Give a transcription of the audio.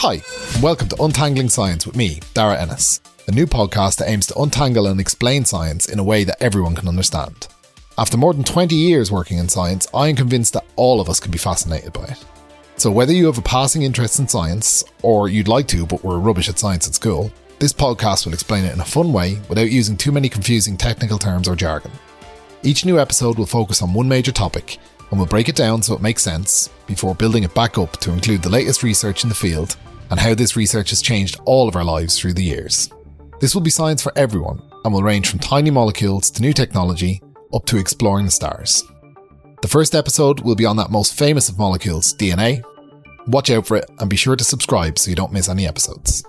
Hi, and welcome to Untangling Science with me, Darragh Ennis, a new podcast that aims to untangle and explain science in a way that everyone can understand. After more than 20 years working in science, I am convinced that all of us can be fascinated by it. So, whether you have a passing interest in science, or you'd like to but were rubbish at science at school, this podcast will explain it in a fun way without using too many confusing technical terms or jargon. Each new episode will focus on one major topic and we'll break it down so it makes sense before building it back up to include the latest research in the field and how this research has changed all of our lives through the years. This will be science for everyone and will range from tiny molecules to new technology up to exploring the stars. The first episode will be on that most famous of molecules, DNA. Watch out for it and be sure to subscribe so you don't miss any episodes.